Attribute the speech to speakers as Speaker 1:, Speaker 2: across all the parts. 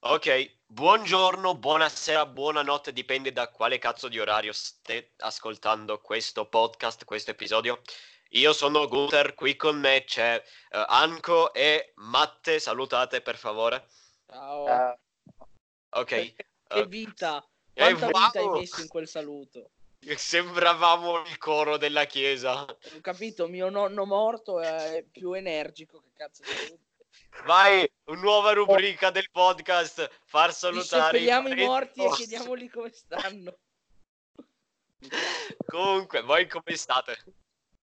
Speaker 1: Ok, buongiorno, buonasera, buonanotte, dipende da quale cazzo di orario state ascoltando questo podcast, questo episodio. Io sono Gunther, qui con me c'è uh, Anco e Matte, salutate per favore.
Speaker 2: Ciao.
Speaker 3: Eh,
Speaker 1: Ok.
Speaker 2: che
Speaker 1: uh,
Speaker 2: vita!
Speaker 1: eh,
Speaker 2: Quanta vita hai
Speaker 1: wow!
Speaker 2: messo in quel saluto?
Speaker 1: Sembravamo il coro della chiesa.
Speaker 2: Ho capito, mio nonno morto è più energico. Che cazzo di?
Speaker 1: Vai, una nuova rubrica del podcast, far salutare i
Speaker 2: morti e
Speaker 1: vostri.
Speaker 2: chiediamoli come stanno.
Speaker 1: Comunque, voi come state?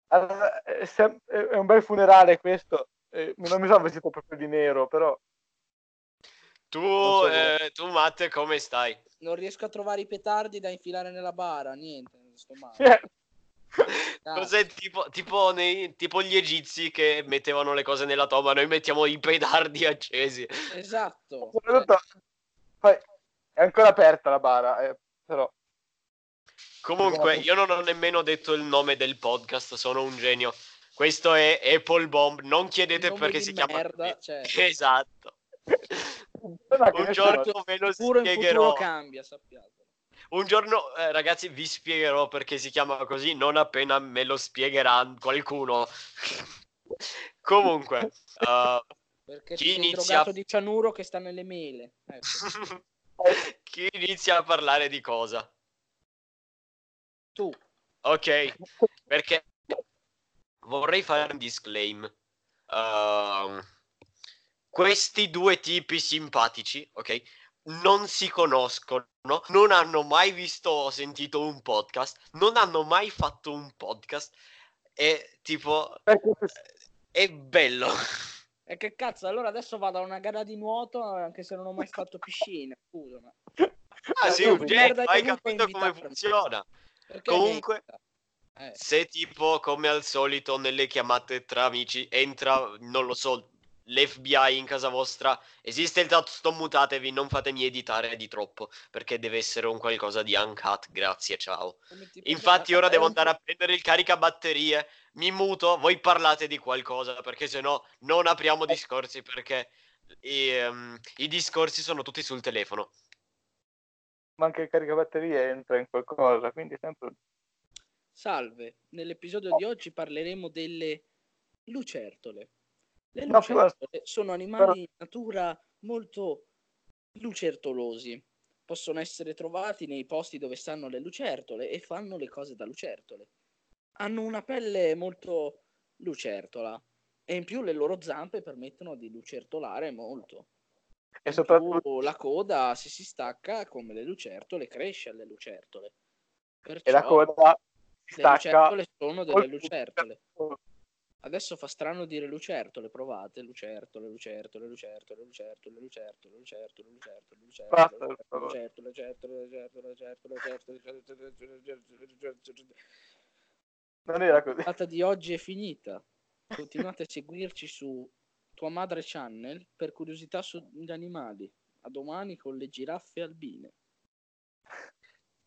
Speaker 3: allora, è, un bel funerale questo. Non mi sono vestito proprio di nero, però
Speaker 1: Tu,
Speaker 3: so
Speaker 1: eh, tu Matte, come stai?
Speaker 2: Non riesco a trovare i petardi da infilare nella bara, niente, non sto male. Cazzo.
Speaker 1: Cos'è tipo, tipo, nei, tipo gli egizi che mettevano le cose nella tomba, noi mettiamo i pedardi accesi.
Speaker 2: Esatto.
Speaker 3: soprattutto poi è ancora aperta la bara, eh, però
Speaker 1: Comunque, io non ho nemmeno detto il nome del podcast, sono un genio. Questo è Apple Bomb, non chiedete perché si chiama
Speaker 2: merda,
Speaker 1: così.
Speaker 2: cioè.
Speaker 1: Esatto. Un giorno ve lo
Speaker 2: Sicuro in futuro
Speaker 1: spiegherò.
Speaker 2: cambia, sappiate.
Speaker 1: Un giorno, eh, ragazzi, vi spiegherò perché si chiama così, non appena me lo spiegherà qualcuno. Comunque, uh,
Speaker 2: Perché
Speaker 1: Chi inizia?
Speaker 2: drogato di cianuro che sta nelle mele. Ecco.
Speaker 1: chi inizia a parlare di cosa?
Speaker 2: Tu.
Speaker 1: Ok, perché vorrei fare un disclaim. Ehm, questi due tipi simpatici, ok, non si conoscono, non hanno mai visto o sentito un podcast, non hanno mai fatto un podcast e tipo
Speaker 3: perché-
Speaker 1: è bello.
Speaker 2: E che cazzo, allora adesso vado a una gara di nuoto anche se non ho mai fatto piscina. Scusa, ma
Speaker 1: Ah, sì, un
Speaker 2: merda
Speaker 1: hai capito come funziona.
Speaker 2: perché
Speaker 1: Comunque-
Speaker 2: Eh,
Speaker 1: Se tipo come al solito nelle chiamate tra amici entra, non lo so, l'FBI in casa vostra, esiste il tasto mutatevi, non fatemi editare di troppo, perché deve essere un qualcosa di uncut, grazie, ciao. Infatti ora devo andare a prendere il caricabatterie, mi muto, voi parlate di qualcosa, perché se no non apriamo discorsi, perché i, ehm, i discorsi sono tutti sul telefono.
Speaker 3: ma anche il caricabatterie entra in qualcosa, quindi sempre
Speaker 2: Salve, nell'episodio di oggi parleremo delle lucertole. Le
Speaker 3: No,
Speaker 2: lucertole sono animali in natura molto lucertolosi. Possono essere trovati nei posti dove stanno le lucertole e fanno le cose da lucertole. Hanno una pelle molto lucertola e in più le loro zampe permettono di lucertolare molto.
Speaker 3: e soprattutto
Speaker 2: la coda, se si stacca come le lucertole, cresce alle lucertole.
Speaker 3: e la
Speaker 2: Perciò
Speaker 3: coda si
Speaker 2: le
Speaker 3: stacca
Speaker 2: lucertole sono delle lucertole. Adesso fa strano dire lucertole, provate, lucertole, lucertole, lucertole, lucertole, lucertole, lucertole, lucertole, lucertole, lucertole, lucertole, lucertole, lucertole, lucertole, lucertole, lucertole, lucertole.
Speaker 3: non era
Speaker 2: La
Speaker 3: così.
Speaker 2: puntata di oggi è finita. Continuate a seguirci su Tua Madre Channel per curiosità sugli animali. A domani con le giraffe albine.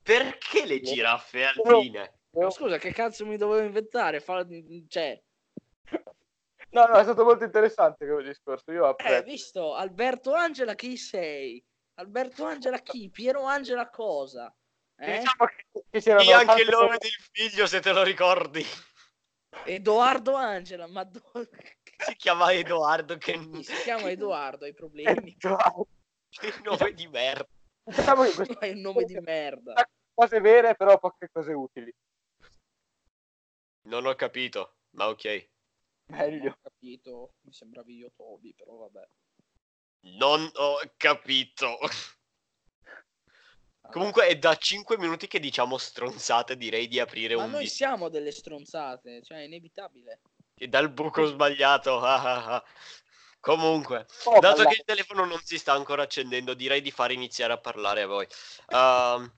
Speaker 1: Perché le giraffe alpine?
Speaker 2: Ma scusa, che cazzo mi dovevo inventare? Fa- Cioè,
Speaker 3: No, no, è stato molto interessante quel discorso. Io
Speaker 2: Eh,
Speaker 3: apprezzo.
Speaker 2: visto, Alberto Angela chi sei? Alberto Angela chi? Piero Angela cosa? Eh?
Speaker 3: Diciamo che, che
Speaker 1: E anche il nome
Speaker 3: cose-
Speaker 1: del figlio, se te lo ricordi.
Speaker 2: Edoardo Angela, ma do-
Speaker 1: Si chiama Edoardo, che
Speaker 2: si chiama Edoardo? Hai problemi?
Speaker 1: che nome di merda.
Speaker 3: Diciamo che queste
Speaker 2: Hai un nome di merda.
Speaker 3: cose vere, però poche cose utili.
Speaker 1: Non ho capito, ma ok.
Speaker 3: Meglio.
Speaker 2: Ho capito, mi sembravi io Toby, però vabbè.
Speaker 1: Non ho capito. Comunque è da 5 minuti che diciamo stronzate, direi di aprire
Speaker 2: Ma
Speaker 1: un
Speaker 2: noi
Speaker 1: dis-
Speaker 2: siamo delle stronzate, cioè è inevitabile.
Speaker 1: e dal buco sbagliato. ah, ah, ah. Comunque,
Speaker 3: Oh,
Speaker 1: dato
Speaker 3: balla-
Speaker 1: che il telefono non si sta ancora accendendo, direi di far iniziare a parlare a voi. Ehm,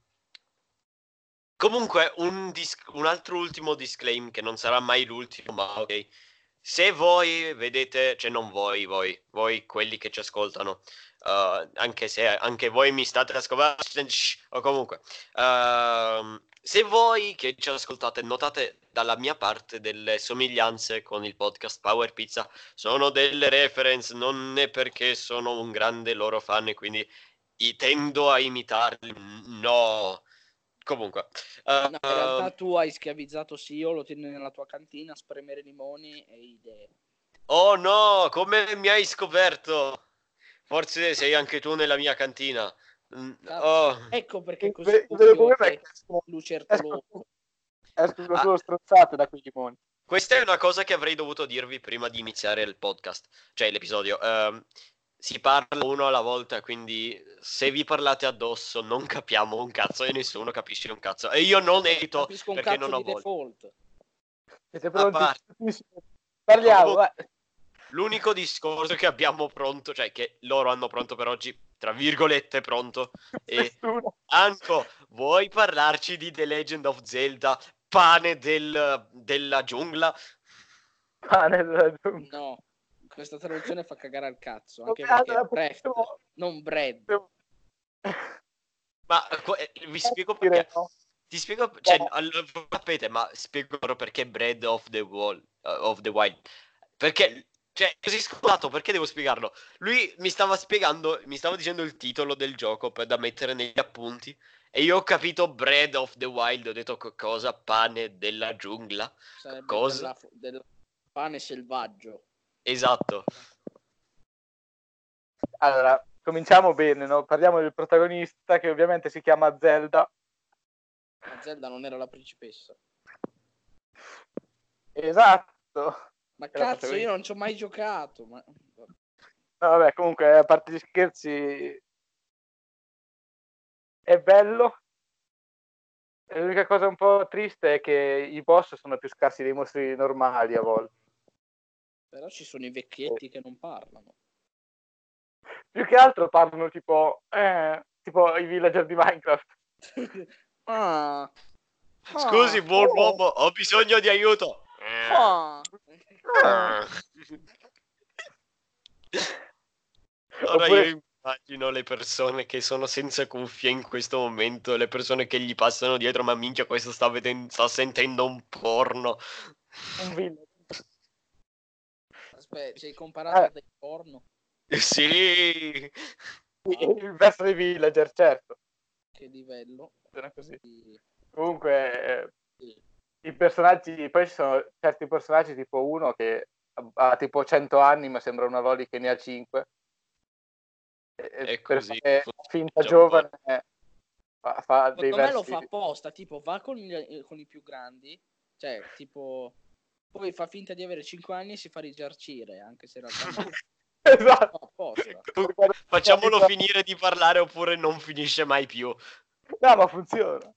Speaker 1: comunque, un, dis- un altro ultimo disclaim che non sarà mai l'ultimo, ma ok. Se voi vedete, cioè non voi, voi, voi quelli che ci ascoltano, eh, anche se anche voi mi state ascoltando, o comunque, ehm, se voi che ci ascoltate notate dalla mia parte delle somiglianze con il podcast Power Pizza sono delle reference, non è perché sono un grande loro fan e quindi tendo a imitarli. No. Comunque,
Speaker 2: uh, no, in realtà tu hai schiavizzato Sio, lo tieni nella tua cantina a spremere limoni e idee.
Speaker 1: Oh no, come mi hai scoperto? Forse sei anche tu nella mia cantina.
Speaker 2: Mm, oh. Ecco perché così lucertoloso.
Speaker 3: Escono solo strozzate da quei limoni.
Speaker 1: Questa è una cosa che avrei dovuto dirvi prima di iniziare il podcast, cioè l'episodio. Uh, si parla uno alla volta, quindi se vi parlate addosso non capiamo un cazzo e nessuno capisce un cazzo. E io non edito perché non ho voglia.
Speaker 3: Siete pronti? Parliamo.
Speaker 1: L'unico discorso che abbiamo pronto, cioè che loro hanno pronto per oggi, tra virgolette pronto, è Anco, vuoi parlarci di The Legend of Zelda, pane del, della giungla?
Speaker 3: Pane della giungla.
Speaker 2: No, questa traduzione fa cagare al cazzo, anche perché Breath, non bread.
Speaker 1: Ma eh, vi spiego perché. Ti spiego, cioè, allora, sapete, ma spiego perché Bread of the, wall, uh, of the Wild. Perché cioè, così scontato, perché devo spiegarlo? Lui mi stava spiegando, mi stava dicendo il titolo del gioco per, da mettere negli appunti. E io ho capito Bread of the Wild, ho detto cosa? Pane della giungla.
Speaker 2: Sarebbe cosa? Del pane selvaggio.
Speaker 1: Esatto.
Speaker 3: Allora, cominciamo bene, no? Parliamo del protagonista che ovviamente si chiama Zelda.
Speaker 2: Ma Zelda non era la principessa.
Speaker 3: Esatto.
Speaker 2: Ma cazzo, io non ci ho mai giocato. Ma... No,
Speaker 3: vabbè, comunque, a parte gli scherzi, è bello. L'unica cosa un po' triste è che i boss sono più scarsi dei mostri normali a volte.
Speaker 2: Però ci sono i vecchietti che non parlano.
Speaker 3: Più che altro parlano tipo, eh, tipo i villager di Minecraft.
Speaker 2: ah.
Speaker 1: Scusi, buon oh. uomo, ho bisogno di aiuto.
Speaker 2: Ah.
Speaker 1: Ah. Ora Oppure... io immagino le persone che sono senza cuffie in questo momento, le persone che gli passano dietro, ma minchia questo sta, vedendo, sta sentendo un porno.
Speaker 3: Un video.
Speaker 2: Aspetta, sei comparato eh. a dei porno?
Speaker 1: Sì!
Speaker 3: Il verso dei villager, certo.
Speaker 2: Che livello.
Speaker 3: Era così. Sì. Comunque, eh, sì i personaggi, poi ci sono certi personaggi tipo uno che ha tipo 100 anni ma sembra una Loli che ne ha 5
Speaker 1: è così
Speaker 3: finta giovane fa, fa
Speaker 2: dei versi... me lo fa apposta tipo va con, gli, con, i più grandi cioè tipo poi fa finta di avere 5 anni e si fa rigiarcire anche se in realtà non...
Speaker 3: esatto.
Speaker 1: Facciamolo finire di parlare oppure non finisce mai più.
Speaker 3: No ma funziona.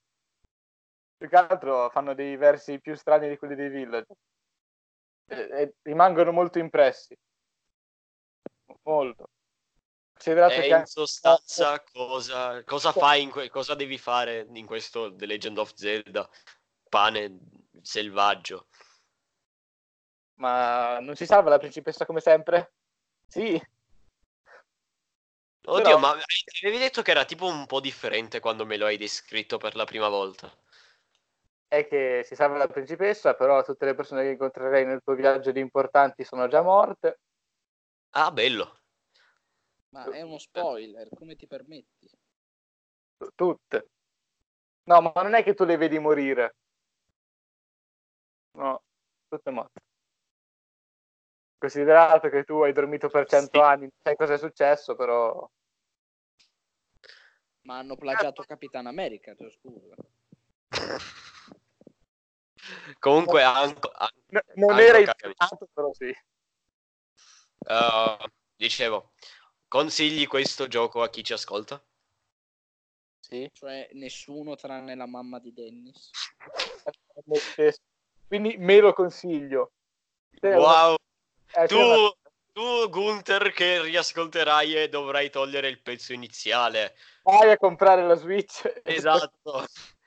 Speaker 3: Più che altro fanno dei versi più strani di quelli dei Village. E, e rimangono molto impressi. Molto.
Speaker 1: Considerato e in sostanza cosa, cosa fai in que- cosa devi fare in questo The Legend of Zelda? Pane selvaggio
Speaker 3: ma non si salva la principessa come sempre? Sì.
Speaker 1: Oddio, Però... ma avevi detto che era tipo un po' differente quando me lo hai descritto per la prima volta
Speaker 3: è che si salva la principessa, però tutte le persone che incontrerai nel tuo viaggio di importanti sono già morte.
Speaker 1: Ah, bello.
Speaker 2: Ma è uno spoiler, come ti permetti?
Speaker 3: Tutte. No, ma non è che tu le vedi morire. No, tutte morte. Considerato che tu hai dormito per cento sì. anni, non sai cosa è successo, però...
Speaker 2: Ma hanno plagiato Capitan America, cioè, scusa.
Speaker 1: Comunque, anco,
Speaker 3: anco, non era ispirato, però sì.
Speaker 1: Uh, dicevo, consigli questo gioco a chi ci ascolta?
Speaker 2: Sì. Cioè nessuno tranne la mamma di Dennis.
Speaker 3: Quindi me lo consiglio.
Speaker 1: Wow. Eh, tu, tu, Gunther, che riascolterai e dovrai togliere il pezzo iniziale.
Speaker 3: Vai a comprare la Switch.
Speaker 1: Esatto.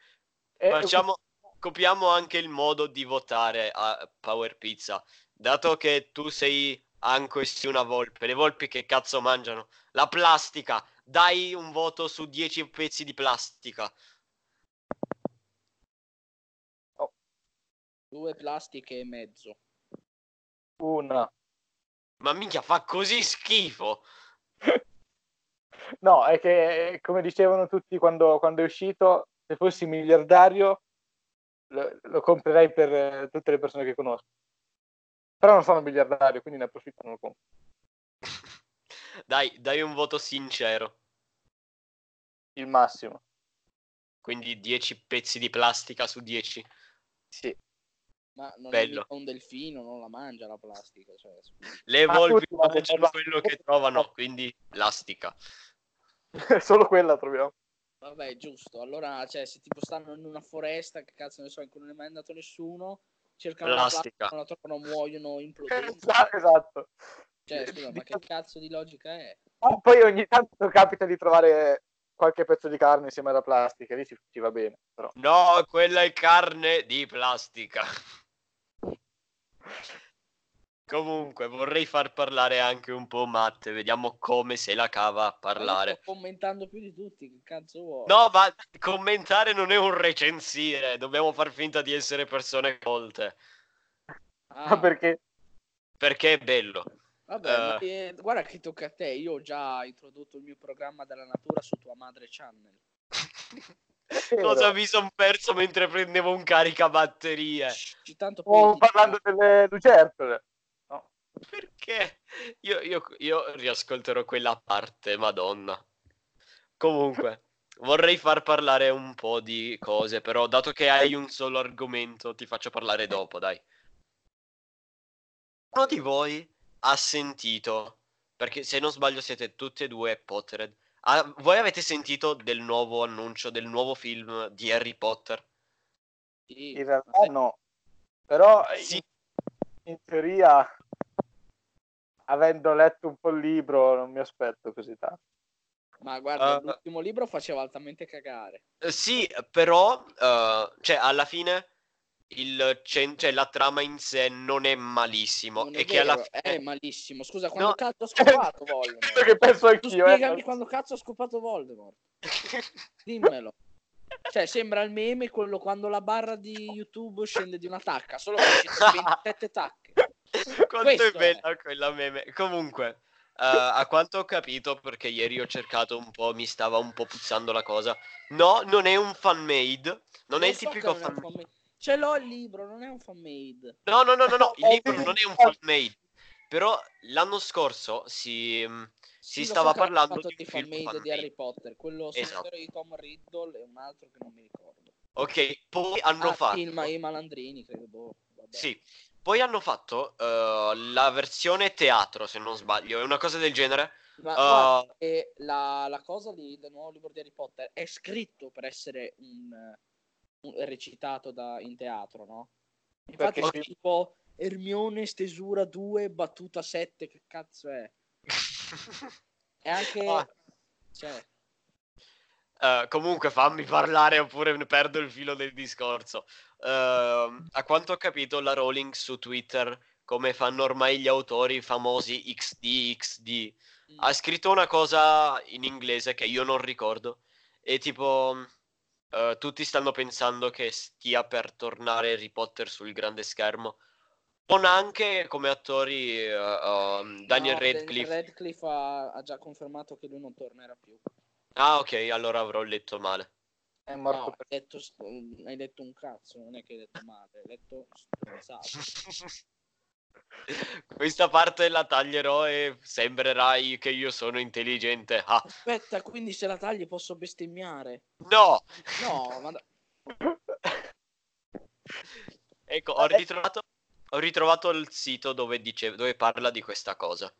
Speaker 1: Eh, Facciamo copiamo anche il modo di votare a Power Pizza. Dato che tu sei anche una volpe, le volpi che cazzo mangiano? La plastica, dai un voto su 10 pezzi di plastica.
Speaker 3: Oh.
Speaker 2: Due plastiche e mezzo.
Speaker 3: Una.
Speaker 1: Ma minchia, fa così schifo.
Speaker 3: No, è che come dicevano tutti quando, quando è uscito, se fossi miliardario lo, lo comprerei per eh, tutte le persone che conosco. Però non sono miliardario, quindi ne approfitto e non lo compro.
Speaker 1: Dai, dai un voto sincero.
Speaker 3: Il massimo.
Speaker 1: Quindi 10 pezzi di plastica su 10.
Speaker 3: Sì.
Speaker 2: Ma non
Speaker 1: Bello.
Speaker 2: è un delfino, non la mangia la plastica. Cioè.
Speaker 1: Le volpi
Speaker 3: vanno
Speaker 1: mangiano quello che trovano, quindi plastica.
Speaker 3: Solo quella troviamo.
Speaker 2: Vabbè, giusto. Allora, cioè, se tipo stanno in una foresta, che cazzo ne so, in cui non è mai andato nessuno, cercano la
Speaker 1: Plastica.
Speaker 2: plastica, non la trovano, muoiono, implodendo.
Speaker 3: Esatto.
Speaker 2: Cioè, scusa, ma che cazzo di logica è?
Speaker 3: Ah, Poi ogni tanto capita di trovare qualche pezzo di carne insieme alla plastica, lì ci, ci va bene. Però.
Speaker 1: No, quella è carne di plastica. Comunque, vorrei far parlare anche un po' Matte, vediamo come se la cava a parlare.
Speaker 2: Sto commentando più di tutti, che cazzo vuoi?
Speaker 1: No, ma commentare non è un recensire, dobbiamo far finta di essere persone colte,
Speaker 2: Ah,
Speaker 3: Ma perché?
Speaker 1: perché è bello.
Speaker 2: vabbè, ma, eh, guarda che tocca a te. Io ho già introdotto il mio programma della natura su tua madre channel.
Speaker 1: Cosa mi son perso mentre prendevo un caricabatterie?
Speaker 2: Tanto
Speaker 3: Sto
Speaker 2: poi
Speaker 3: parlando delle lucertole.
Speaker 1: Perché? Io, io- io riascolterò quella parte, madonna. Comunque, vorrei far parlare un po' di cose, però dato che hai un solo argomento, ti faccio parlare dopo, dai. Uno di voi ha sentito, perché se non sbaglio siete tutti e due Pottered. Ah, voi avete sentito del nuovo annuncio, del nuovo film di Harry Potter?
Speaker 2: sì,
Speaker 3: In realtà no. Però
Speaker 1: Sì.
Speaker 3: in, in teoria, avendo letto un po' il libro, non mi aspetto così tanto.
Speaker 2: Ma guarda,
Speaker 1: Uh,
Speaker 2: l'ultimo libro faceva altamente cagare.
Speaker 1: Eh, Sì, però, eh, cioè, alla fine il cen- cioè, la trama in sé non è malissimo.
Speaker 2: Non
Speaker 1: e
Speaker 2: è
Speaker 1: che alla fine...
Speaker 2: è malissimo. Scusa, quando
Speaker 1: No.
Speaker 2: cazzo ha scopato Voldemort?
Speaker 3: Che penso
Speaker 2: Tu
Speaker 3: anch'io. eh.
Speaker 2: spiegami quando cazzo ha scopato Voldemort. Dimmelo. Cioè, sembra il meme quello quando la barra di YouTube scende di una tacca, solo che ci sono 27 tacche.
Speaker 1: Quanto
Speaker 2: Questo
Speaker 1: è
Speaker 2: è.
Speaker 1: bella quella meme. Comunque, eh, a quanto ho capito, perché ieri ho cercato un po', mi stava un po' puzzando la cosa. No, non è un fan made. Non è
Speaker 2: Lo
Speaker 1: il
Speaker 2: so
Speaker 1: tipico
Speaker 2: non è
Speaker 1: fan
Speaker 2: made. Ce l'ho il libro, non è un fan made.
Speaker 1: No, no, no, no, no, il libro non è un fan made. Però l'anno scorso si, mm, si
Speaker 2: Sì,
Speaker 1: stava
Speaker 2: so
Speaker 1: parlando di un
Speaker 2: dei fan
Speaker 1: film
Speaker 2: made di. Harry Potter, quello
Speaker 1: Esatto.
Speaker 2: di Tom Riddle e un altro che non mi ricordo.
Speaker 1: Ok, poi hanno
Speaker 2: Ah,
Speaker 1: fatto...
Speaker 2: il Ma- i malandrini, credo. boh, vabbè.
Speaker 1: Sì, poi hanno fatto eh, la versione teatro, se non sbaglio, è una cosa del genere.
Speaker 2: Ma
Speaker 1: Uh,
Speaker 2: guarda, e la, la cosa di- del nuovo libro di Harry Potter è scritto per essere un- recitato da- in teatro, no? Infatti
Speaker 3: Perché
Speaker 2: tipo Ermione stesura 2 battuta 7, che cazzo è? E anche...
Speaker 1: Ah.
Speaker 2: Cioè,
Speaker 1: Eh, comunque fammi parlare oppure perdo il filo del discorso. Ehm, a quanto ho capito, la Rowling su Twitter, come fanno ormai gli autori famosi XD, XD, ha scritto una cosa in inglese che io non ricordo. E tipo, eh, tutti stanno pensando che stia per tornare Harry Potter sul grande schermo. Con anche come attori eh, um, Daniel
Speaker 2: no,
Speaker 1: Radcliffe.
Speaker 2: Radcliffe ha, ha già confermato che lui non tornerà più.
Speaker 1: Ah, ok, allora avrò letto male.
Speaker 3: È morto
Speaker 2: No,
Speaker 3: per...
Speaker 2: hai detto, hai detto un cazzo, non è che hai detto male, hai detto stronzate.
Speaker 1: Questa parte la taglierò e sembrerai che io sono intelligente. Ah,
Speaker 2: Aspetta, quindi se la tagli posso bestemmiare?
Speaker 1: no!
Speaker 2: No, ma
Speaker 1: Ecco, ho ritrovato, ho ritrovato il sito dove, dice, dove parla di questa cosa.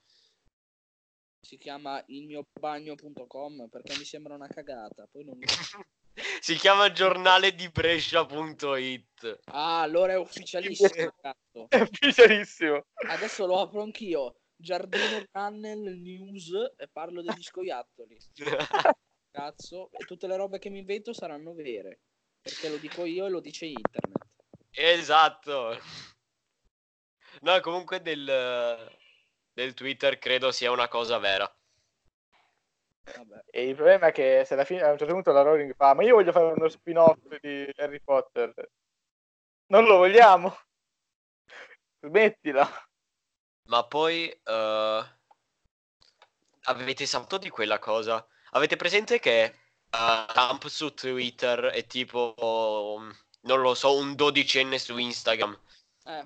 Speaker 2: si chiama ilmiobagno.com perché mi sembra una cagata. Poi non...
Speaker 1: Si chiama giornale di Brescia.it.
Speaker 2: Ah, allora è ufficialissimo, cazzo.
Speaker 3: È ufficialissimo.
Speaker 2: Adesso lo apro anch'io. Giardino Channel News e parlo degli scoiattoli. Cazzo, e tutte le robe che mi invento saranno vere. Perché lo dico io e lo dice internet.
Speaker 1: esatto. No, comunque del, del Twitter credo sia una cosa vera.
Speaker 2: Vabbè.
Speaker 3: E il problema è che se alla fine a un certo punto la Rowling fa ma io voglio fare uno spin-off di Harry Potter Non lo vogliamo. Smettila.
Speaker 1: Ma poi eh, avete saputo di quella cosa? Avete presente che eh, Trump su Twitter è tipo, um, non lo so, un dodicenne su Instagram?
Speaker 2: Eh,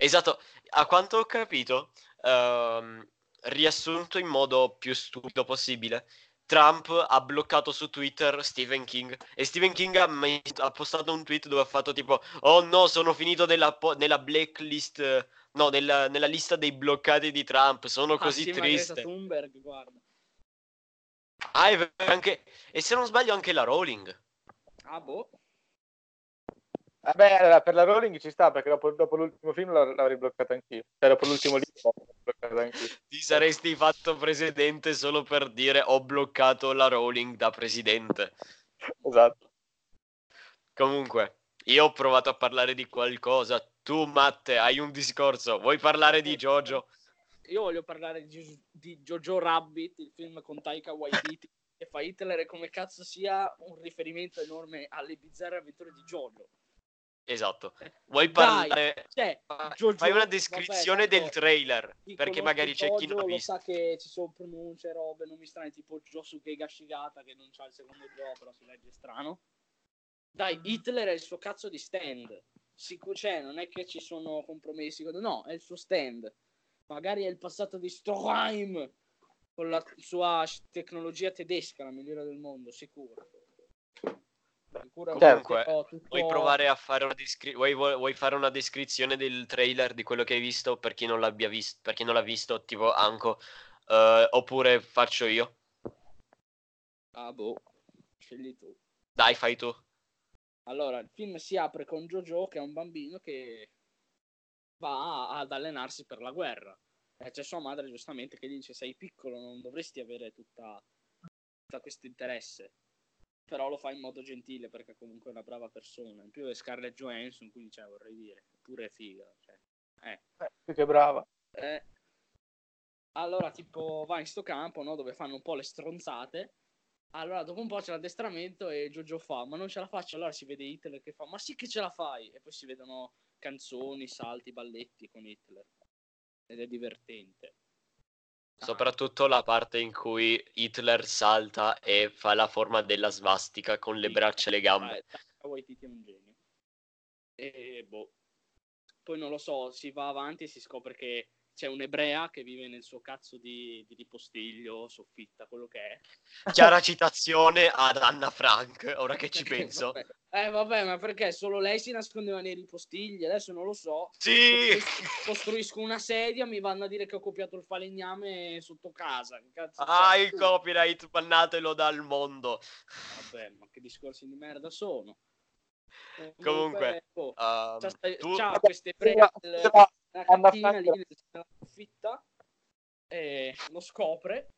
Speaker 1: Esatto, a quanto ho capito, ehm, riassunto in modo più stupido possibile, Trump ha bloccato su Twitter Stephen King e Stephen King ha, met- ha postato un tweet dove ha fatto tipo Oh no, sono finito nella, po- nella blacklist, no, nella, nella lista dei bloccati di Trump, sono così
Speaker 2: assieme a Greta
Speaker 1: triste.
Speaker 2: Thunberg, guarda.
Speaker 1: Ah, è anche... E se non sbaglio anche la Rowling.
Speaker 2: Ah, boh.
Speaker 3: Vabbè, allora, per la Rowling ci sta, perché dopo, dopo l'ultimo film l'av- l'avrei bloccata anch'io. Cioè, dopo l'ultimo libro l'avrei bloccata anch'io.
Speaker 1: Ti saresti fatto presidente solo per dire ho bloccato la Rowling da presidente.
Speaker 3: Esatto.
Speaker 1: Comunque, io ho provato a parlare di qualcosa. Tu, Matte, hai un discorso. Vuoi parlare di Jojo?
Speaker 2: Io voglio parlare di, di Jojo Rabbit, il film con Taika Waititi, che fa Hitler e come cazzo sia un riferimento enorme alle bizzarre avventure di Jojo.
Speaker 1: Esatto. Vuoi
Speaker 2: Dai,
Speaker 1: parlare?
Speaker 2: Cioè,
Speaker 1: Fai
Speaker 2: Jojo-
Speaker 1: una
Speaker 2: vabbè,
Speaker 1: descrizione
Speaker 2: tanto
Speaker 1: del trailer, perché magari c'è chi non
Speaker 2: lo
Speaker 1: visto.
Speaker 2: sa che ci sono pronunce, robe, nomi strani, tipo Josuke Gashigata che non c'ha il secondo gioco, però si legge strano. Dai, Hitler è il suo cazzo di stand. Sicuro, cioè, non è che ci sono compromessi, no, è il suo stand. Magari è il passato di Stroheim con la sua tecnologia tedesca, la migliore del mondo, sicuro. Sicuro è
Speaker 3: Certo.
Speaker 2: tutto-
Speaker 1: Vuoi provare a fare una, descri- vuoi, vuoi- fare una descrizione del trailer di quello che hai visto per chi non l'abbia visto, per chi non l'ha visto, tipo Anco, eh, oppure faccio io?
Speaker 2: Ah, boh, scegli tu.
Speaker 1: Dai, fai tu.
Speaker 2: Allora, il film si apre con Jojo, che è un bambino che va ad allenarsi per la guerra. E c'è sua madre, giustamente, che gli dice: Sei piccolo, non dovresti avere tutta, tutta questo interesse. Però lo fa in modo gentile perché comunque è una brava persona. In più è Scarlett Johansson, quindi cioè, vorrei dire, pure è figa. Cioè. Eh.
Speaker 3: Eh, più che brava.
Speaker 2: Eh, allora, tipo, va in sto campo, no? Dove fanno un po' le stronzate. Allora, dopo un po' c'è l'addestramento e Jojo fa, ma non ce la faccio. Allora si vede Hitler che fa, ma sì che ce la fai. E poi si vedono canzoni, salti, balletti con Hitler. Ed è divertente.
Speaker 1: Soprattutto la parte in cui Hitler salta e fa la forma della svastica con le braccia e le gambe.
Speaker 2: Eh, Waititi è un genio. E boh. Poi non lo so, si va avanti e si scopre che c'è un'ebrea che vive nel suo cazzo di, di ripostiglio, soffitta, quello che è.
Speaker 1: Chiara citazione ad Anna Frank, ora che ci penso.
Speaker 2: Vabbè. Eh vabbè, ma perché solo lei si nascondeva nei ripostigli? Adesso non lo so.
Speaker 1: Sì!
Speaker 2: Costruisco- Costruisco una sedia, mi vanno a dire che ho copiato il falegname sotto casa. Cazzo
Speaker 1: Ah,
Speaker 2: c'è?
Speaker 1: il copyright, bannatelo dal mondo.
Speaker 2: Vabbè, ma che discorsi di merda sono? Eh,
Speaker 1: Comunque,
Speaker 2: boh,
Speaker 1: Um,
Speaker 2: sta-
Speaker 1: tu-
Speaker 2: c'ha queste
Speaker 3: Sì,
Speaker 2: cantina
Speaker 3: Frank-
Speaker 2: lì nella soffitta e lo scopre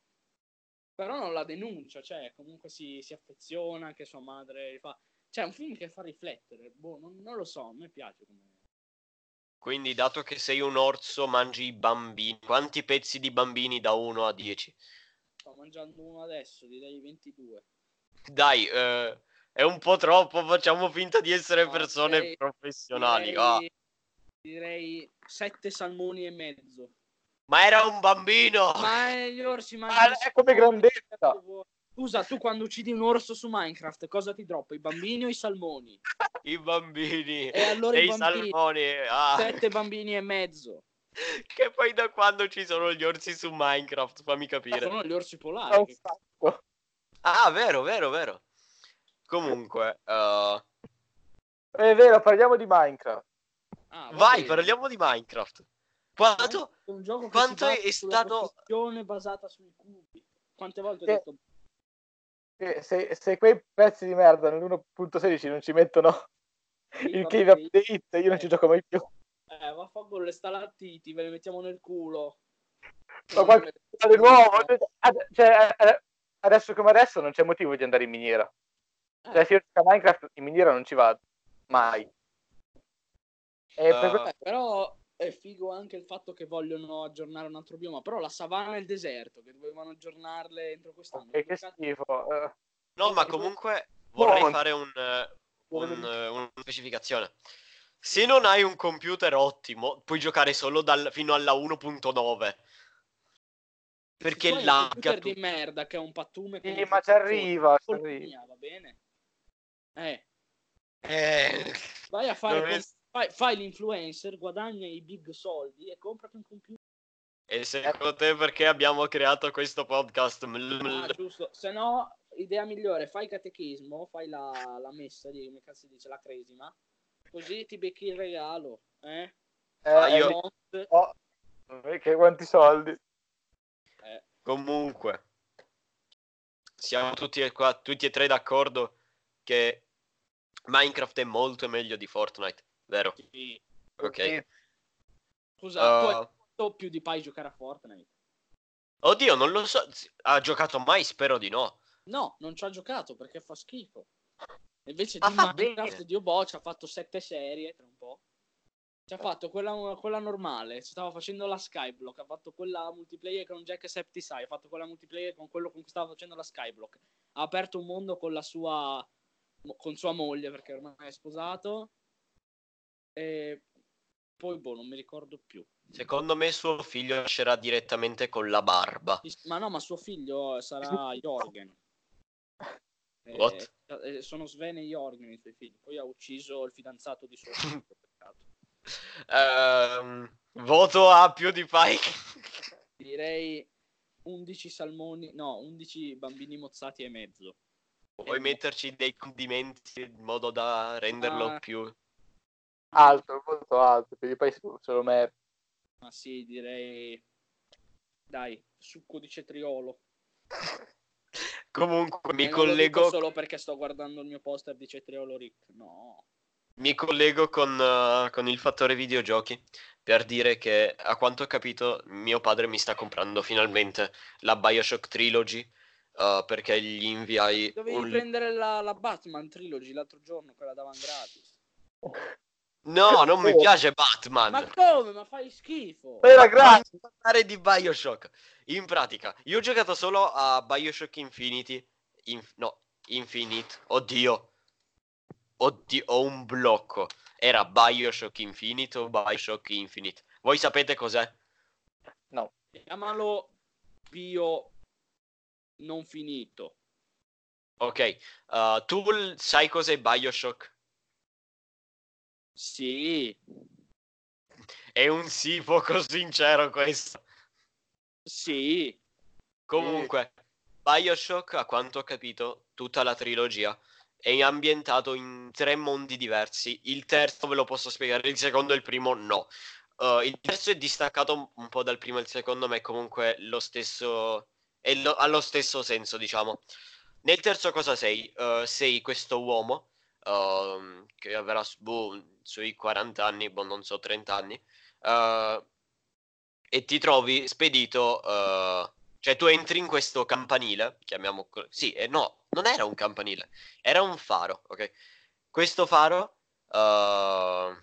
Speaker 2: però non la denuncia cioè comunque si, si affeziona anche sua madre fa cioè è un film che fa riflettere boh, non, non lo so a me piace come
Speaker 1: Quindi, dato che sei un orso, mangi i bambini. Quanti pezzi di bambini da 1 a 10?
Speaker 2: sto mangiando uno adesso direi 22
Speaker 1: Dai, eh, è un po' troppo. Facciamo finta di essere
Speaker 2: No,
Speaker 1: persone
Speaker 2: direi-
Speaker 1: professionali.
Speaker 2: direi,
Speaker 1: ah.
Speaker 2: Direi sette salmoni e mezzo
Speaker 1: Ma era un bambino!
Speaker 2: ma gli orsi
Speaker 3: Ah,
Speaker 2: mangiano
Speaker 3: è come grandezza.
Speaker 2: Scusa, tu quando uccidi un orso su Minecraft, cosa ti droppa? I bambini o i salmoni?
Speaker 1: I bambini!
Speaker 2: E allora
Speaker 1: e
Speaker 2: i
Speaker 1: i
Speaker 2: bambini?
Speaker 1: salmoni! ah.
Speaker 2: Sette bambini e mezzo.
Speaker 1: Che poi da quando ci sono gli orsi su Minecraft? Fammi
Speaker 2: Ah,
Speaker 1: capire.
Speaker 2: sono gli orsi polari.
Speaker 3: sacco.
Speaker 1: Ah, vero, vero, vero. Comunque, eh,
Speaker 3: È vero, parliamo di Minecraft.
Speaker 2: Ah, va
Speaker 1: vai,
Speaker 2: bene.
Speaker 1: parliamo di Minecraft. Quanto?
Speaker 2: È un gioco che
Speaker 1: quanto
Speaker 2: si
Speaker 1: è stato-
Speaker 2: basata sui cubi. Quante volte ho
Speaker 3: Sì.
Speaker 2: detto
Speaker 3: Eh, Se, se quei pezzi di merda nell'1.16 non ci mettono
Speaker 2: sì,
Speaker 3: il cave update, io non ci gioco mai più.
Speaker 2: Eh, vaffanculo le stalattiti, ve le mettiamo nel culo.
Speaker 3: Ma qualcosa di nuovo. Cioè, eh, adesso come adesso non c'è motivo di andare in miniera. Cioè,
Speaker 2: Eh,
Speaker 3: se io gioco a Minecraft in miniera non ci vado. Mai. E per
Speaker 2: eh, però è figo anche il fatto che vogliono aggiornare un altro bioma. Però la savana e il deserto, che dovevano aggiornarle entro quest'anno.
Speaker 3: che, che schifo. eh.
Speaker 1: No, ma comunque vorrei fare un, eh, un, eh, una specificazione. se non hai un computer ottimo, puoi giocare solo dal, fino alla 1.9. Perché
Speaker 2: Se tu un
Speaker 1: lagga
Speaker 2: computer
Speaker 1: tutto.
Speaker 2: di merda che è un pattume
Speaker 3: Sì, ma ci arriva,
Speaker 2: mia, va bene? Eh,
Speaker 1: Eh,
Speaker 2: vai a fare com- fai, fai l'influencer, guadagna i big soldi e comprati un computer.
Speaker 1: E secondo te perché abbiamo creato questo podcast?
Speaker 2: Ah, giusto. Se no, idea migliore, fai catechismo, fai la, la messa di come cazzo si dice, la cresima. Così ti becchi il regalo, eh?
Speaker 3: Eh,
Speaker 1: Ah, io-
Speaker 2: Not-
Speaker 3: oh, che quanti soldi.
Speaker 2: eh,
Speaker 1: Comunque, siamo tutti e, qua, tutti e tre d'accordo che Minecraft è molto meglio di Fortnite, vero?
Speaker 2: sì.
Speaker 1: Ok.
Speaker 2: Scusa,
Speaker 1: Uh,
Speaker 2: fatto più di Pai giocare a Fortnite?
Speaker 1: oddio, non lo so. Ha giocato mai? Spero di no.
Speaker 2: No, non ci ha giocato perché fa schifo. Invece
Speaker 1: Ma
Speaker 2: di Minecraft,
Speaker 1: bene.
Speaker 2: Dio boh, ci ha fatto sette serie tra un po'. Ci ha fatto quella, quella normale, stava facendo la Skyblock, ha fatto quella multiplayer con Jack Septisai, ha fatto quella multiplayer con quello con cui stava facendo la Skyblock. Ha aperto un mondo con la sua con sua moglie perché ormai è sposato. E poi boh, non mi ricordo più.
Speaker 1: Secondo me suo figlio nascerà direttamente con la barba.
Speaker 2: Ma no, ma suo figlio sarà Jorgen. Eh,
Speaker 1: What?
Speaker 2: eh, sono Sven e Jorgen i suoi figli. Poi ha ucciso il fidanzato di suo figlio.
Speaker 1: Ehm, voto a più di Pike.
Speaker 2: Direi 11 salmoni, no, 11 bambini mozzati e mezzo.
Speaker 1: Puoi
Speaker 2: Eh,
Speaker 1: metterci dei condimenti in modo da renderlo
Speaker 2: Ah.
Speaker 1: più...
Speaker 3: Alto, molto alto, per i paesi se lo merita.
Speaker 2: Ma sì, direi... Dai, succo di cetriolo.
Speaker 1: Comunque mi
Speaker 2: E dico
Speaker 1: collego,
Speaker 2: solo perché sto guardando il mio poster di cetriolo Rick. No.
Speaker 1: mi collego con, eh, con il fattore videogiochi per dire che a quanto ho capito mio padre mi sta comprando finalmente la Bioshock Trilogy eh, perché gli inviai
Speaker 2: Dovevi
Speaker 1: un...
Speaker 2: prendere la, la Batman Trilogy l'altro giorno, quella davano gratis.
Speaker 1: No, non mi piace Batman.
Speaker 2: Ma come? Ma fai schifo.
Speaker 3: Era
Speaker 1: non parlare di Bioshock. In pratica, io ho giocato solo a Bioshock Infinity. Inf- no, Infinite. Oddio. Oddio, ho un blocco. Era Bioshock Infinite o Bioshock Infinite. Voi sapete cos'è?
Speaker 3: No.
Speaker 2: Chiamalo bio non finito.
Speaker 1: Ok. uh, tu sai cos'è Bioshock?
Speaker 2: Sì,
Speaker 1: È un sì poco sincero questo.
Speaker 2: sì.
Speaker 1: Comunque, Bioshock, a quanto ho capito, tutta la trilogia è ambientato in tre mondi diversi. Il terzo ve lo posso spiegare, il secondo e il primo no. Uh, il terzo è distaccato un- po' dal primo e il secondo, ma è comunque lo stesso. Lo- ha lo stesso senso, diciamo. Nel terzo cosa sei? Uh, sei questo uomo ehm, che avrà boh, sui 40 anni, boh, non so, 30 anni. uh, e ti trovi spedito. uh, cioè, tu entri in questo campanile, chiamiamo. Sì, eh, no, non era un campanile, era un faro, ok? Questo faro. uh,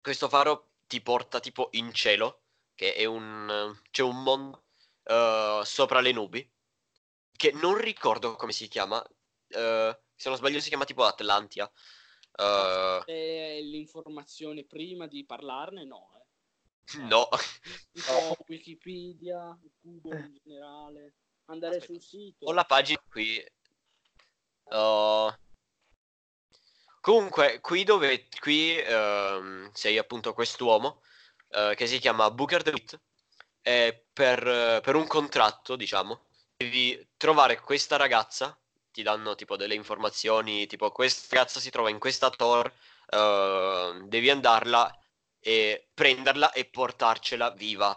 Speaker 1: questo faro ti porta tipo in cielo, che è un. c'è un mondo uh, sopra le nubi, che non ricordo come si chiama. uh, se non sbaglio si chiama tipo Atlantia. Uh,
Speaker 2: l'informazione prima di parlarne, no. Eh.
Speaker 1: no.
Speaker 2: Tipo Wikipedia, Google in generale. Andare
Speaker 1: Aspetta,
Speaker 2: sul sito.
Speaker 1: Ho la pagina qui. Uh, Comunque, qui dove qui ehm, sei appunto quest'uomo eh, che si chiama Booker DeWitt e per, eh, per un contratto, diciamo, devi trovare questa ragazza, ti danno tipo delle informazioni, tipo questa ragazza si trova in questa torre, eh, devi andarla e prenderla e portarcela viva.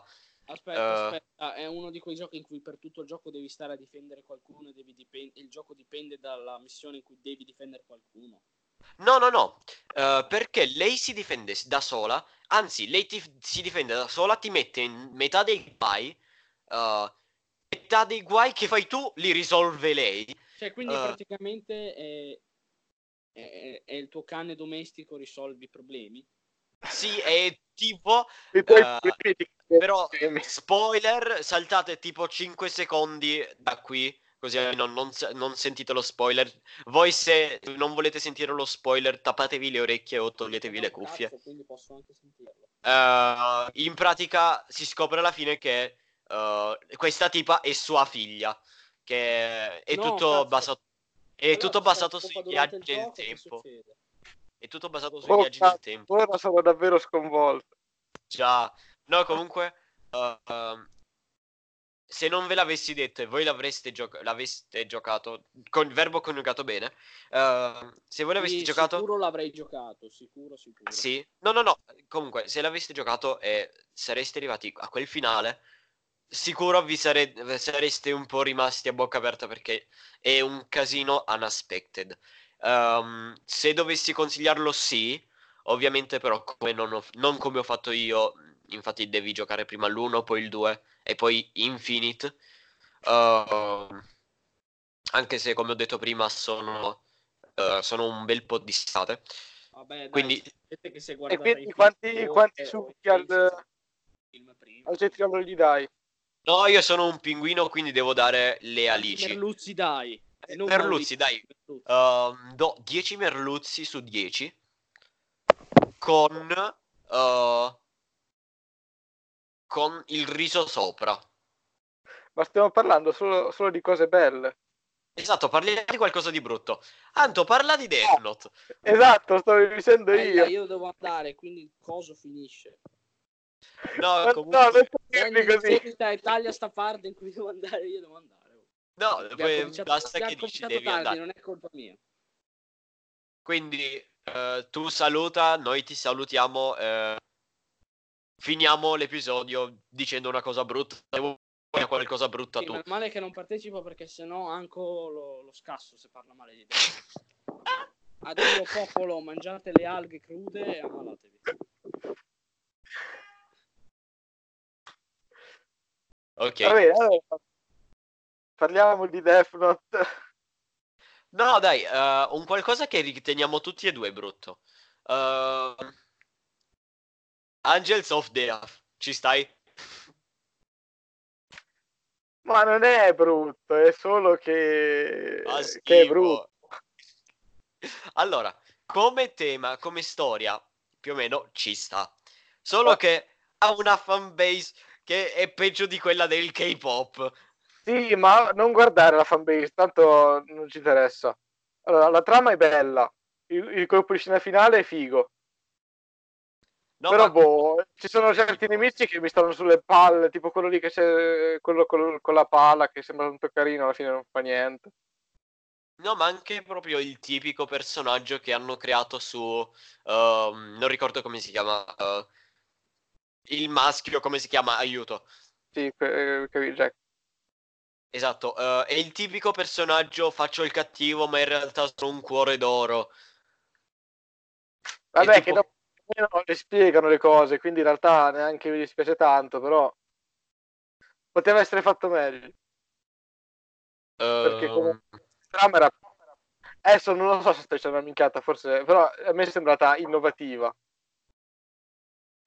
Speaker 2: Aspetta,
Speaker 1: Eh.
Speaker 2: aspetta, è uno di quei giochi in cui per tutto il gioco devi stare a difendere qualcuno e devi dipen- il gioco dipende dalla missione in cui devi difendere qualcuno.
Speaker 1: No, no, no, eh, perché lei si difende da sola, anzi, lei ti, si difende da sola, ti mette in metà dei guai, eh, metà dei guai che fai tu li risolve lei.
Speaker 2: Cioè, quindi
Speaker 1: Eh.
Speaker 2: praticamente è, è- è il tuo cane domestico risolvi i problemi.
Speaker 1: Sì, è tipo, Eh,
Speaker 3: ti-
Speaker 1: però, spoiler, saltate tipo 5 secondi da qui, così almeno non, non sentite lo spoiler. Voi se non volete sentire lo spoiler, tappatevi le orecchie o toglietevi le
Speaker 2: Non
Speaker 1: cuffie.
Speaker 2: cazzo.
Speaker 1: Eh, in pratica si scopre alla fine che eh, questa tipa è sua figlia, che è
Speaker 2: No,
Speaker 1: tutto
Speaker 2: cazzo.
Speaker 1: basato... È
Speaker 2: Però
Speaker 1: tutto
Speaker 2: se
Speaker 1: basato sui viaggi
Speaker 2: che
Speaker 1: tempo. È tutto basato sui
Speaker 3: Oh,
Speaker 1: viaggi nel
Speaker 3: cazzo,
Speaker 1: tempo.
Speaker 3: Ora sono davvero sconvolto.
Speaker 1: Già, no, comunque, uh, um, se non ve l'avessi detto e voi l'avreste, gioc- l'aveste giocato con il verbo coniugato bene, uh, se voi l'aveste
Speaker 2: Sì,
Speaker 1: giocato,
Speaker 2: Sicuro l'avrei giocato, sicuro, sicuro.
Speaker 1: sì, no, no, no, comunque, se l'aveste giocato e sareste arrivati a quel finale, sicuro vi sare- sareste un po' rimasti a bocca aperta perché è un casino unexpected. Um, se dovessi consigliarlo, sì. Ovviamente, però, come non, ho- non come ho fatto io, infatti, devi giocare prima l'1, poi il 2 e poi Infinite. Uh, anche se, come ho detto prima, sono, uh, sono un bel po' distate.
Speaker 2: Vabbè, dai,
Speaker 1: Quindi-
Speaker 3: E quindi quanti, quanti succhi al,
Speaker 2: film prima.
Speaker 3: al gli dai?
Speaker 1: No, io sono un pinguino, quindi devo dare le alici.
Speaker 2: Merluzzi dai. E non
Speaker 1: Merluzzi, dai. Um, do 10 merluzzi su 10 con, uh, con il riso sopra.
Speaker 3: Ma stiamo parlando solo, solo di cose belle.
Speaker 1: Esatto, parliamo di qualcosa di brutto. Anto, parla di Death Note.
Speaker 3: Esatto, stavo dicendo
Speaker 2: Eh,
Speaker 3: io.
Speaker 2: dai, io devo andare, quindi il coso finisce.
Speaker 1: No, comunque...
Speaker 3: no, non dirmi così.
Speaker 2: e taglia sta parte in cui devo andare, io devo andare.
Speaker 1: No, poi basta che dici devi
Speaker 2: tardi,
Speaker 1: andare.
Speaker 2: non è colpa mia.
Speaker 1: Quindi eh, tu saluta, noi ti salutiamo. eh, finiamo l'episodio dicendo una cosa brutta. Vuoi qualcosa brutta
Speaker 2: Sì,
Speaker 1: tu.
Speaker 2: male che non partecipo perché sennò anche lo, lo scasso se parla male di te. Addio popolo, mangiate le alghe crude e ammalatevi.
Speaker 1: Ok.
Speaker 3: Va bene, allora, parliamo di Death Note.
Speaker 1: No, dai, eh, un qualcosa che riteniamo tutti e due brutto. Eh, Angels of Death, ci stai?
Speaker 3: Ma non è brutto, è solo che,
Speaker 1: Ah,
Speaker 3: che è brutto.
Speaker 1: Allora, come tema, come storia, più o meno ci sta. Solo
Speaker 3: Ma-
Speaker 1: che ha una fanbase che è peggio di quella del K-pop.
Speaker 3: Sì, ma non guardare la fanbase, tanto non ci interessa. Allora, la trama è bella, il, il colpo di scena finale è figo.
Speaker 1: No,
Speaker 3: Però,
Speaker 1: ma-
Speaker 3: boh, ci sono certi nemici che mi stanno sulle palle, tipo quello lì che c'è, quello col- con la pala che sembra tanto carino, alla fine non fa niente.
Speaker 1: No, ma anche proprio il tipico personaggio che hanno creato su... ehm, non ricordo come si chiama. eh, il maschio, come si chiama? Aiuto.
Speaker 3: Sì, eh, Jack.
Speaker 1: Esatto, eh, è il tipico personaggio faccio il cattivo, ma in realtà sono un cuore d'oro.
Speaker 3: Vabbè,
Speaker 1: tipo-
Speaker 3: che dopo non le spiegano le cose, quindi in realtà neanche mi dispiace tanto, però poteva essere fatto meglio. Perché
Speaker 1: Ehm,
Speaker 3: comunque- La trama era... Adesso non lo so se sto dicendo una minchiata, forse, però a me è sembrata innovativa.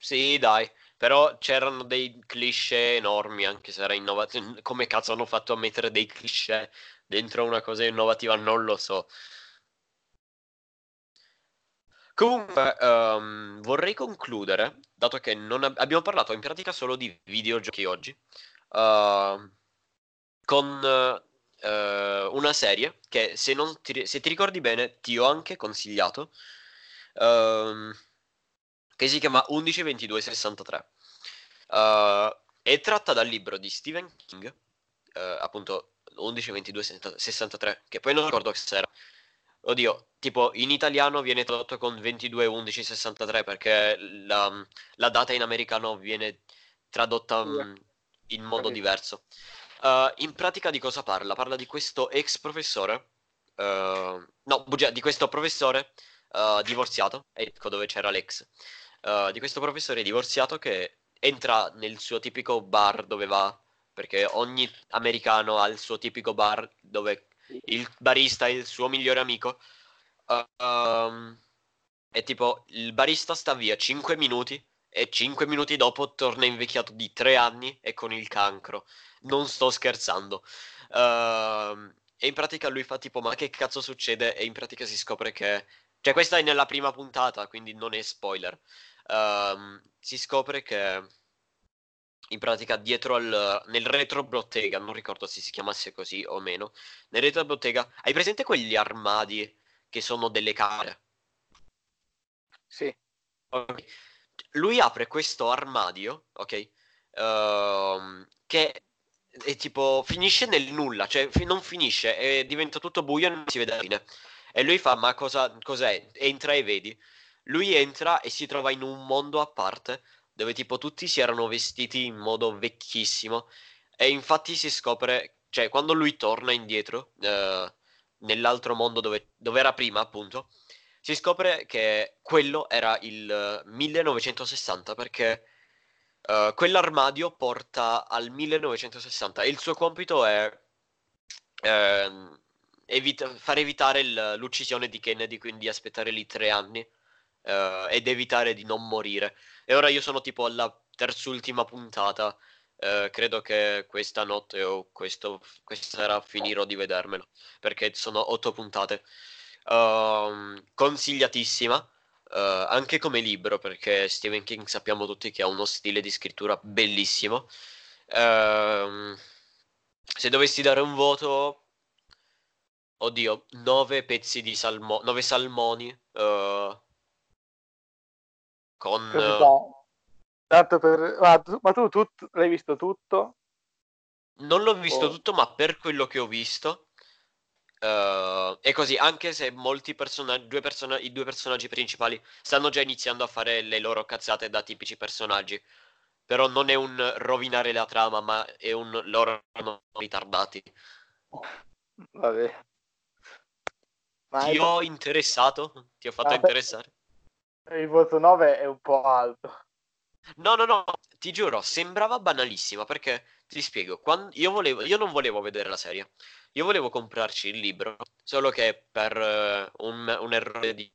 Speaker 1: Sì, dai, però c'erano dei cliché enormi, anche se era innovativo. Come cazzo hanno fatto a mettere dei cliché dentro una cosa innovativa? Non lo so. Comunque, ehm, vorrei concludere, dato che ab- abbiamo parlato in pratica solo di videogiochi oggi, ehm, con eh, una serie che se, ti, se ti ricordi bene ti ho anche consigliato, ehm, che si chiama 112263. Eh, è tratta dal libro di Stephen King, eh, appunto 112263, che poi non ricordo se era. Oddio, tipo in italiano viene tradotto con 221163 perché la, la data in americano viene tradotta mm, in modo diverso. Eh, in pratica di cosa parla? Parla di questo ex professore, eh, no, bugia, di questo professore eh, divorziato, ecco dove c'era l'ex, eh, di questo professore divorziato che entra nel suo tipico bar dove va, perché ogni americano ha il suo tipico bar dove il barista è il suo migliore amico. Uh, um, e tipo, il barista sta via 5 minuti e 5 minuti dopo torna invecchiato di 3 anni e con il cancro. Non sto scherzando. Uh, e in pratica lui fa tipo, ma che cazzo succede? E in pratica si scopre che... Cioè, questa è nella prima puntata, quindi non è spoiler. Uh, si scopre che in pratica dietro al nel retro bottega, non ricordo se si chiamasse così o meno, nel retro bottega, hai presente quegli armadi che sono delle camere?
Speaker 3: Sì.
Speaker 1: Okay. Lui apre questo armadio, ok? Uh, che è tipo finisce nel nulla, cioè fi- non finisce, e diventa tutto buio e non si vede la fine. E lui fa, ma cosa, cos'è? Entra e vedi. Lui entra e si trova in un mondo a parte dove tipo tutti si erano vestiti in modo vecchissimo e infatti si scopre, cioè quando lui torna indietro eh, nell'altro mondo dove, dove, era prima appunto, si scopre che quello era il 1960 perché uh, quell'armadio porta al 1960 e il suo compito è eh, evita- far evitare il, l'uccisione di Kennedy, quindi aspettare lì tre anni uh, ed evitare di non morire. E ora io sono tipo alla terzultima puntata. Uh, credo che questa notte o questo, questa sera finirò di vedermelo perché sono otto puntate. Uh, consigliatissima uh, anche come libro perché Stephen King sappiamo tutti che ha uno stile di scrittura bellissimo. Uh, se dovessi dare un voto, oddio, nove pezzi di salmo- nove salmoni. Uh, con...
Speaker 3: Tanto per... Ma tu, ma tu tut... l'hai visto tutto?
Speaker 1: Non l'ho visto oh. tutto, ma per quello che ho visto... Uh, e così, anche se molti personaggi, due person- i due personaggi principali stanno già iniziando a fare le loro cazzate da tipici personaggi, però non è un rovinare la trama, ma è un loro ritardati.
Speaker 3: Vabbè.
Speaker 1: Ma Ti ho interessato? Ti ho fatto Vabbè. interessare?
Speaker 3: Il voto 9 è un po' alto.
Speaker 1: No, no, no, ti giuro, sembrava banalissima perché ti spiego, quando io, volevo, io non volevo vedere la serie, io volevo comprarci il libro, solo che per uh, un, un, errore di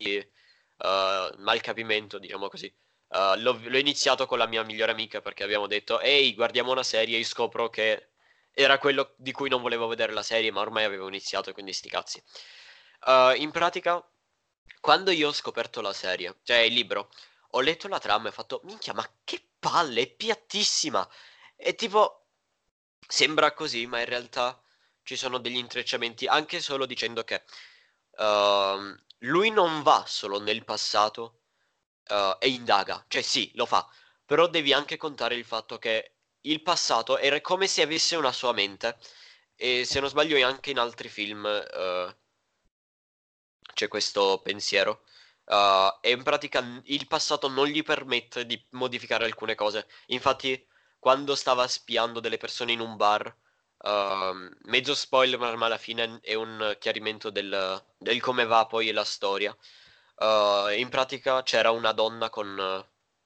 Speaker 1: uh, malcapimento, diciamo così, uh, l'ho, l'ho, iniziato con la mia migliore amica perché abbiamo detto, ehi, guardiamo una serie e scopro che era quello di cui non volevo vedere la serie, ma ormai avevo iniziato, quindi sti cazzi. in pratica quando io ho scoperto la serie, cioè il libro, ho letto la trama e ho fatto, minchia, ma che palle, è piattissima. E tipo, sembra così, ma in realtà ci sono degli intrecciamenti, anche solo dicendo che uh, lui non va solo nel passato uh, e indaga, cioè sì, lo fa, però devi anche contare il fatto che il passato era come se avesse una sua mente, e se non sbaglio anche in altri film... Uh, c'è questo pensiero. Uh, e in pratica il passato non gli permette di modificare alcune cose. Infatti, quando stava spiando delle persone in un bar, uh, mezzo spoiler, ma alla fine è un chiarimento del, del come va poi la storia. Uh, in pratica c'era una donna con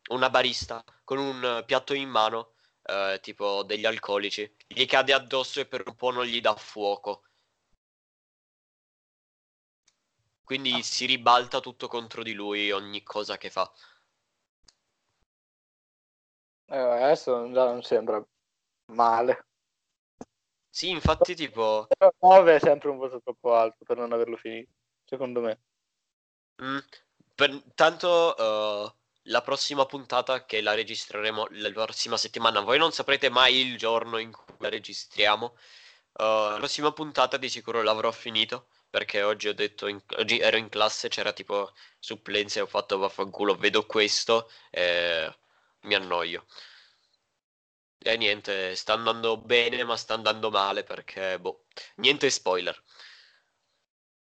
Speaker 1: una barista con un piatto in mano, tipo degli alcolici. Gli cade addosso e per un po' non gli dà fuoco. Quindi ah. si ribalta tutto contro di lui ogni cosa che fa.
Speaker 3: Eh, adesso già non sembra male.
Speaker 1: Sì, infatti tipo...
Speaker 3: 9 è sempre un voto troppo alto per non averlo finito, secondo me.
Speaker 1: Mm, per, tanto uh, la prossima puntata che la registreremo la prossima settimana, voi non saprete mai il giorno in cui la registriamo. Uh, la prossima puntata di sicuro l'avrò finito perché oggi ho detto, in, oggi ero in classe, c'era tipo supplenza e ho fatto vaffanculo, vedo questo e mi annoio. E niente, sta andando bene, ma sta andando male perché, boh, niente spoiler.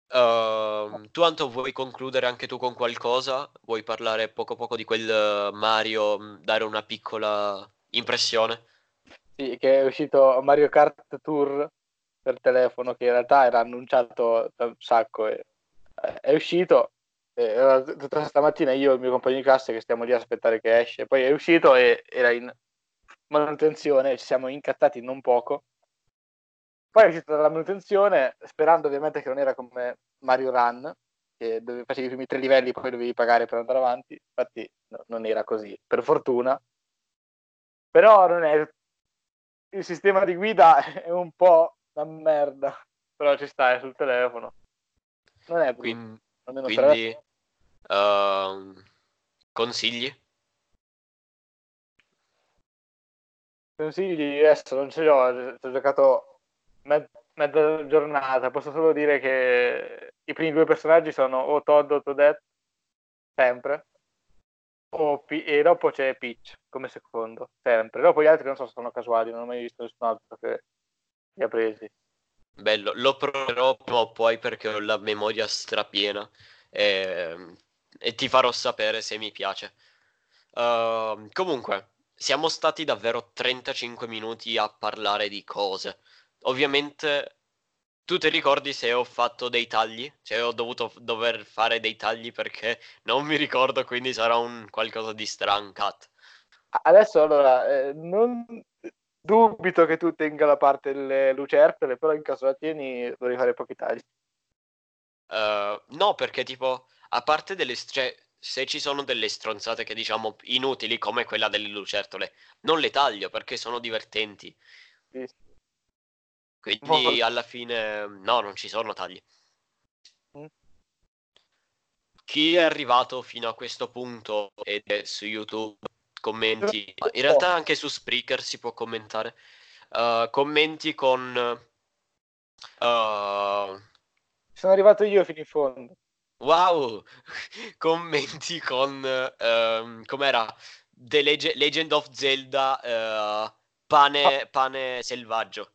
Speaker 1: Uh, tu Anto vuoi concludere anche tu con qualcosa? Vuoi parlare poco poco di quel Mario, mm, dare una piccola impressione?
Speaker 3: Sì, che è uscito Mario Kart Tour per telefono che in realtà era annunciato da un sacco e eh, è uscito e tutta stamattina io e il mio compagno di classe che stiamo lì a aspettare che esce poi è uscito e era in manutenzione ci siamo incattati non poco. Poi è uscito dalla manutenzione sperando ovviamente che non era come Mario Run che dove facevi i primi tre livelli poi dovevi pagare per andare avanti. Infatti no, non era così per fortuna. Però non è il sistema di guida è un po' una merda. Però ci stai sul telefono. Non è brutto.
Speaker 1: Quindi, uh, consigli?
Speaker 3: Consigli adesso non ce li ho, ho giocato me- mezza giornata, posso solo dire che i primi due personaggi sono o Todd o Toadette, sempre, o P- e dopo c'è Peach come secondo, sempre. Dopo gli altri non so se sono casuali, non ho mai visto nessun altro che li ha presi.
Speaker 1: Bello, lo proverò prima o poi perché ho la memoria strapiena e, e ti farò sapere se mi piace. Uh, comunque, siamo stati davvero 35 minuti a parlare di cose. Ovviamente, tu ti ricordi se ho fatto dei tagli? Cioè, ho dovuto dover fare dei tagli perché non mi ricordo, quindi sarà un qualcosa di strancat.
Speaker 3: Adesso, allora, eh, non dubito che tu tenga la parte delle lucertole, però in caso la tieni dovrei fare pochi tagli.
Speaker 1: Uh, no, perché tipo, a parte delle... Cioè, se ci sono delle stronzate che diciamo inutili come quella delle lucertole, non le taglio perché sono divertenti.
Speaker 3: Sì.
Speaker 1: Quindi alla fine no, non ci sono tagli.
Speaker 3: Mm.
Speaker 1: Chi è arrivato fino a questo punto ed è su YouTube, commenti, in realtà anche su Spreaker si può commentare. Uh, commenti con... Uh...
Speaker 3: Sono arrivato io fino in fondo.
Speaker 1: Wow, commenti con um, com'era The Leg- Legend of Zelda uh, pane, ah. pane selvaggio.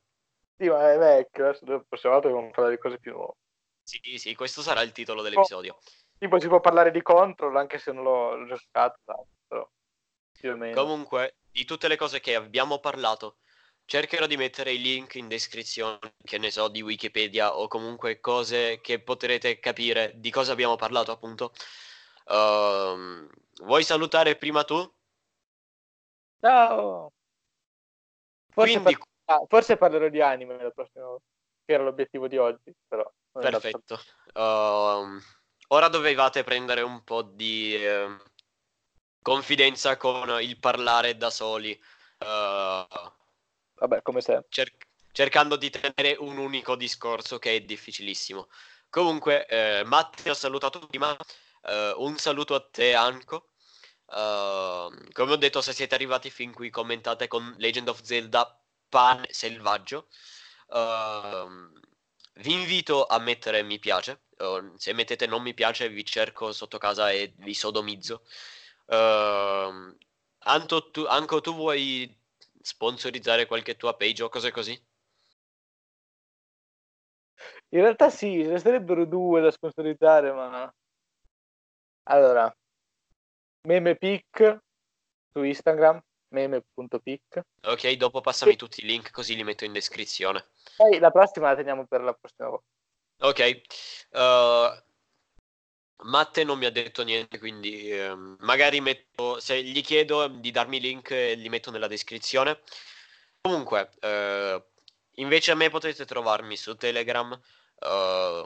Speaker 3: Sì, ma è vecchio, adesso la prossima volta dobbiamo parlare di cose più nuove.
Speaker 1: Sì, sì, questo sarà il titolo dell'episodio. Oh,
Speaker 3: tipo si può parlare di Control anche se non l'ho, l'ho giocato, più o meno.
Speaker 1: Comunque, di tutte le cose che abbiamo parlato, cercherò di mettere i link in descrizione, che ne so, di Wikipedia o comunque cose che potrete capire di cosa abbiamo parlato, appunto. Uh, vuoi salutare prima tu?
Speaker 3: Ciao! Forse, Quindi... par- ah, forse parlerò di anime la prossima volta, che era l'obiettivo di oggi, però...
Speaker 1: Perfetto. Uh, ora dovevate prendere un po' di uh, confidenza con il parlare da soli. Uh,
Speaker 3: Vabbè, come sempre.
Speaker 1: Cer- cercando di tenere un unico discorso che è difficilissimo. Comunque, eh, Matti ha salutato prima, eh, un saluto a te Anco. Uh, come ho detto, se siete arrivati fin qui, commentate con Legend of Zelda Pan Selvaggio. Uh, vi invito a mettere mi piace. Uh, se mettete non mi piace, vi cerco sotto casa e vi sodomizzo. Anto, tu, Anco, tu vuoi sponsorizzare qualche tua page o cose così?
Speaker 3: In realtà sì, ce ne sarebbero due da sponsorizzare, ma... Allora, memepic su Instagram, meme.pic.
Speaker 1: Ok, dopo passami tutti i link così li metto in descrizione.
Speaker 3: Poi la prossima la teniamo per la prossima volta.
Speaker 1: Ok, uh, Matte non mi ha detto niente, quindi eh, magari metto, se gli chiedo di darmi i link, li metto nella descrizione. Comunque, eh, invece a me potete trovarmi su Telegram, eh,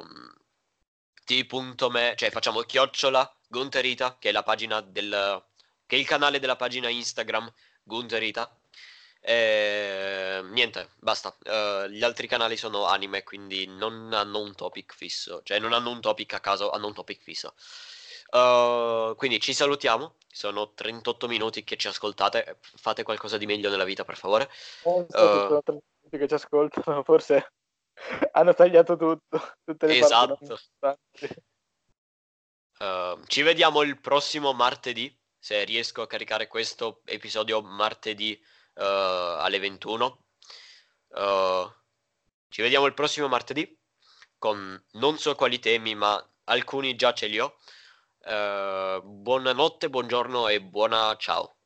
Speaker 1: t.me, cioè facciamo chiocciola Gunterita, che è la pagina del, che è il canale della pagina Instagram Gunterita. E, niente, basta. Uh, gli altri canali sono anime, quindi non hanno un topic fisso, cioè non hanno un topic a caso, hanno un topic fisso. Uh, quindi ci salutiamo. Sono 38 minuti che ci ascoltate. Fate qualcosa di meglio nella vita, per favore.
Speaker 3: Oh, so sono 30 minuti che ci ascoltano, forse hanno tagliato tutto. Tutte le
Speaker 1: esatto. Uh, ci vediamo il prossimo martedì. Se riesco a caricare questo episodio martedì uh, alle 21. Uh, eh, ci vediamo il prossimo martedì con non so quali temi, ma alcuni già ce li ho. Uh, buonanotte, buongiorno e buona ciao.